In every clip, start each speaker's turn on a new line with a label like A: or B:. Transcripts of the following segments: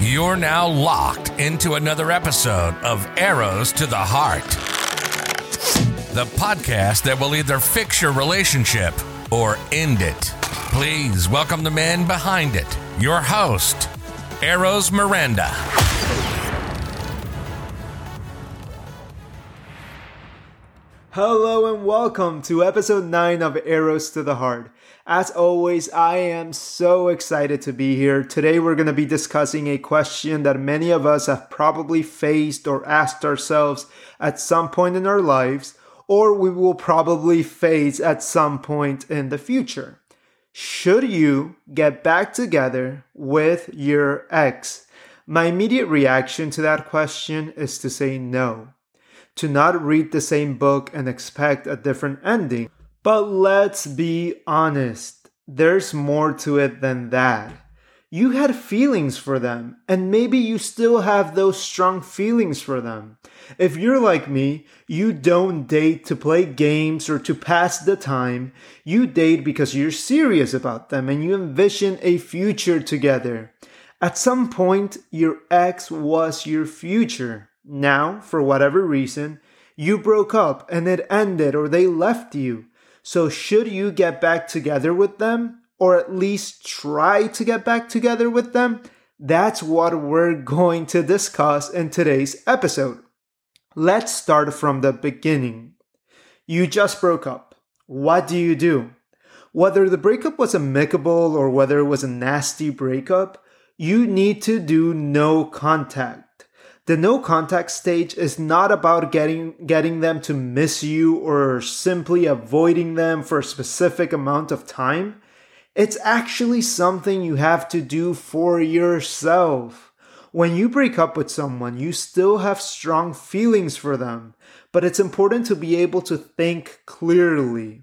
A: You're now locked into another episode of Arrows to the Heart, the podcast that will either fix your relationship or end it. Please welcome the man behind it, your host, Arrows Miranda.
B: Hello and welcome to episode 9 of Arrows to the Heart. As always, I am so excited to be here. Today, we're going to be discussing a question that many of us have probably faced or asked ourselves at some point in our lives, or we will probably face at some point in the future. Should you get back together with your ex? My immediate reaction to that question is to say no to not read the same book and expect a different ending. But let's be honest, there's more to it than that. You had feelings for them, and maybe you still have those strong feelings for them. If you're like me, you don't date to play games or to pass the time. You date because you're serious about them and you envision a future together. At some point, your ex was your future. Now, for whatever reason, you broke up and it ended or they left you. So, should you get back together with them or at least try to get back together with them? That's what we're going to discuss in today's episode. Let's start from the beginning. You just broke up. What do you do? Whether the breakup was amicable or whether it was a nasty breakup, you need to do no contact. The no contact stage is not about getting getting them to miss you or simply avoiding them for a specific amount of time. It's actually something you have to do for yourself. When you break up with someone, you still have strong feelings for them, but it's important to be able to think clearly,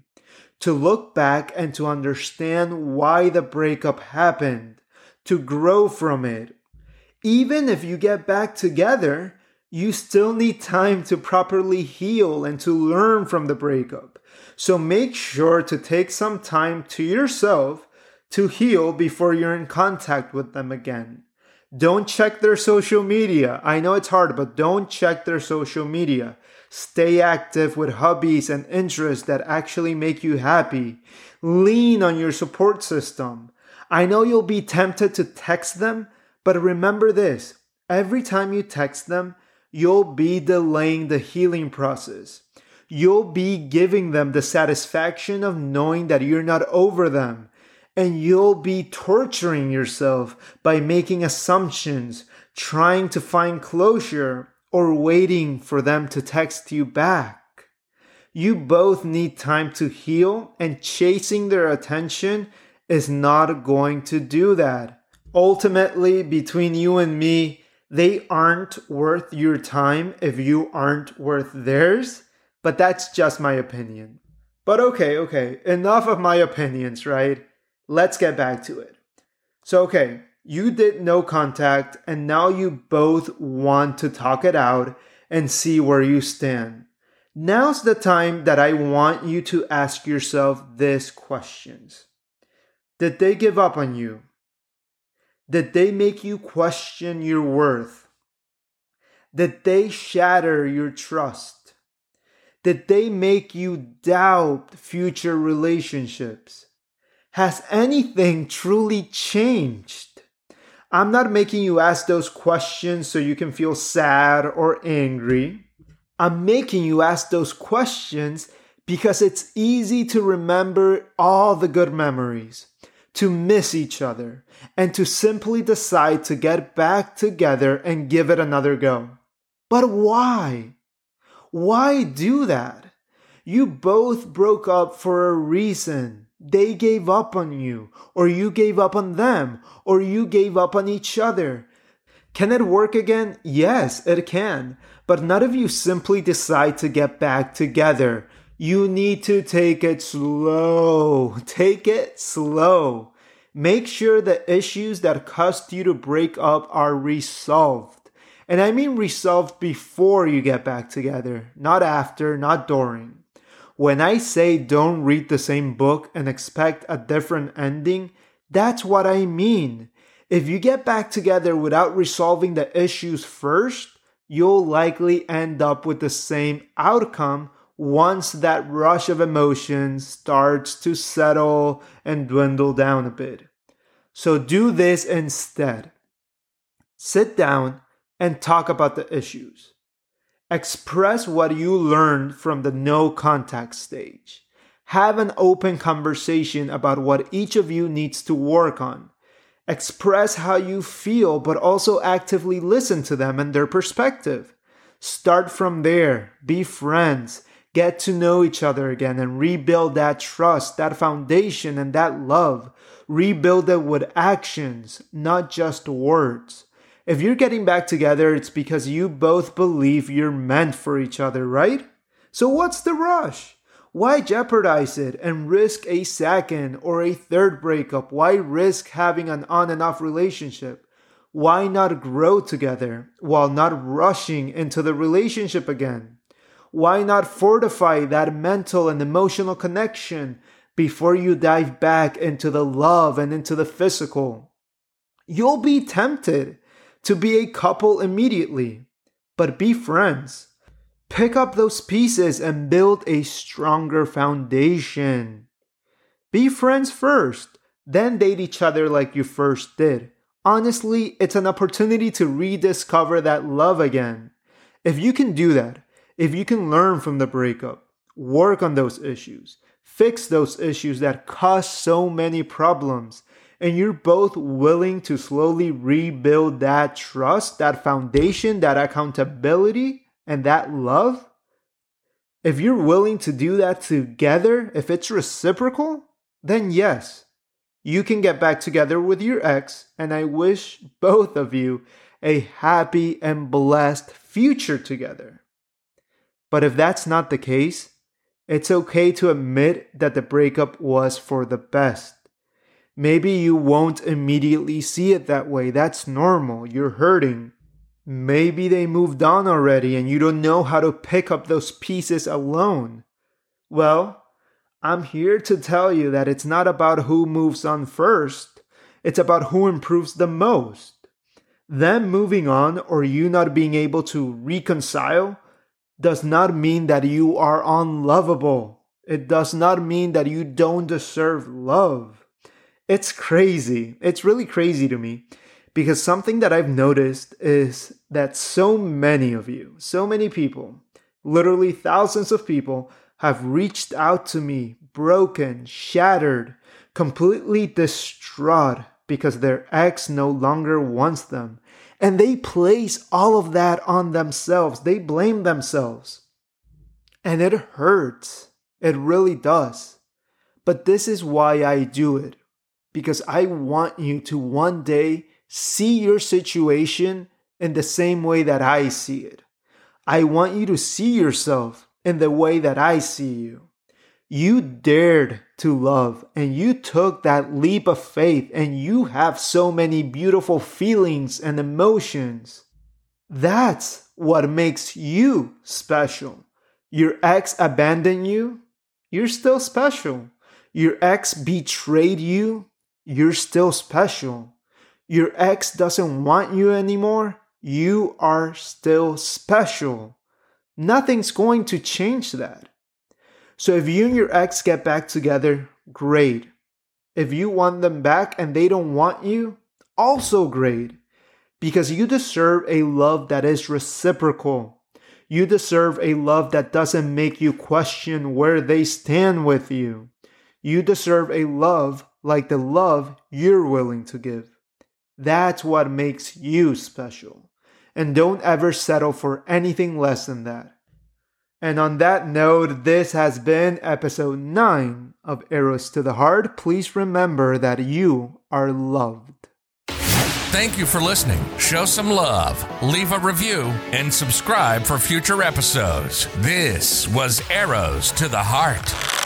B: to look back and to understand why the breakup happened, to grow from it, even if you get back together, you still need time to properly heal and to learn from the breakup. So make sure to take some time to yourself to heal before you're in contact with them again. Don't check their social media. I know it's hard, but don't check their social media. Stay active with hobbies and interests that actually make you happy. Lean on your support system. I know you'll be tempted to text them, but remember this every time you text them, you'll be delaying the healing process. You'll be giving them the satisfaction of knowing that you're not over them. And you'll be torturing yourself by making assumptions, trying to find closure, or waiting for them to text you back. You both need time to heal, and chasing their attention is not going to do that ultimately, between you and me, they aren't worth your time if you aren't worth theirs. But that's just my opinion. But okay, okay, enough of my opinions, right? Let's get back to it. So, okay, you did no contact, and now you both want to talk it out and see where you stand. Now's the time that I want you to ask yourself these questions Did they give up on you? That they make you question your worth, that they shatter your trust, that they make you doubt future relationships. Has anything truly changed? I'm not making you ask those questions so you can feel sad or angry. I'm making you ask those questions because it's easy to remember all the good memories to miss each other, and to simply decide to get back together and give it another go. But why? Why do that? You both broke up for a reason. They gave up on you, or you gave up on them, or you gave up on each other. Can it work again? Yes, it can. But not if you simply decide to get back together you need to take it slow. Take it slow. Make sure the issues that caused you to break up are resolved. And I mean resolved before you get back together, not after, not during. When I say don't read the same book and expect a different ending, that's what I mean. If you get back together without resolving the issues first, you'll likely end up with the same outcome once that rush of emotions starts to settle and dwindle down a bit. So do this instead. Sit down and talk about the issues. Express what you learned from the no contact stage. Have an open conversation about what each of you needs to work on. Express how you feel, but also actively listen to them and their perspective. Start from there. Be friends. Get to know each other again and rebuild that trust, that foundation, and that love. Rebuild it with actions, not just words. If you're getting back together, it's because you both believe you're meant for each other, right? So what's the rush? Why jeopardize it and risk a second or a third breakup? Why risk having an on and off relationship? Why not grow together while not rushing into the relationship again? Why not fortify that mental and emotional connection before you dive back into the love and into the physical? You'll be tempted to be a couple immediately, but be friends. Pick up those pieces and build a stronger foundation. Be friends first, then date each other like you first did. Honestly, it's an opportunity to rediscover that love again. If you can do that, if you can learn from the breakup, work on those issues, fix those issues that cause so many problems, and you're both willing to slowly rebuild that trust, that foundation, that accountability, and that love, if you're willing to do that together, if it's reciprocal, then yes, you can get back together with your ex, and I wish both of you a happy and blessed future together. But if that's not the case, it's okay to admit that the breakup was for the best. Maybe you won't immediately see it that way. That's normal. You're hurting. Maybe they moved on already and you don't know how to pick up those pieces alone. Well, I'm here to tell you that it's not about who moves on first, it's about who improves the most. Them moving on or you not being able to reconcile does not mean that you are unlovable. It does not mean that you don't deserve love. It's crazy. It's really crazy to me because something that I've noticed is that so many of you, so many people, literally thousands of people, have reached out to me broken, shattered, completely distraught because their ex no longer wants them. And they place all of that on themselves. They blame themselves. And it hurts. It really does. But this is why I do it because I want you to one day see your situation in the same way that I see it. I want you to see yourself in the way that I see you. You dared to love and you took that leap of faith and you have so many beautiful feelings and emotions. That's what makes you special. Your ex abandoned you, you're still special. Your ex betrayed you, you're still special. Your ex doesn't want you anymore, you are still special. Nothing's going to change that. So if you and your ex get back together, great. If you want them back and they don't want you, also great. Because you deserve a love that is reciprocal. You deserve a love that doesn't make you question where they stand with you. You deserve a love like the love you're willing to give. That's what makes you special. And don't ever settle for anything less than that. And on that note, this has been episode 9 of Arrows to the Heart. Please remember that you are loved.
A: Thank you for listening. Show some love, leave a review, and subscribe for future episodes. This was Arrows to the Heart.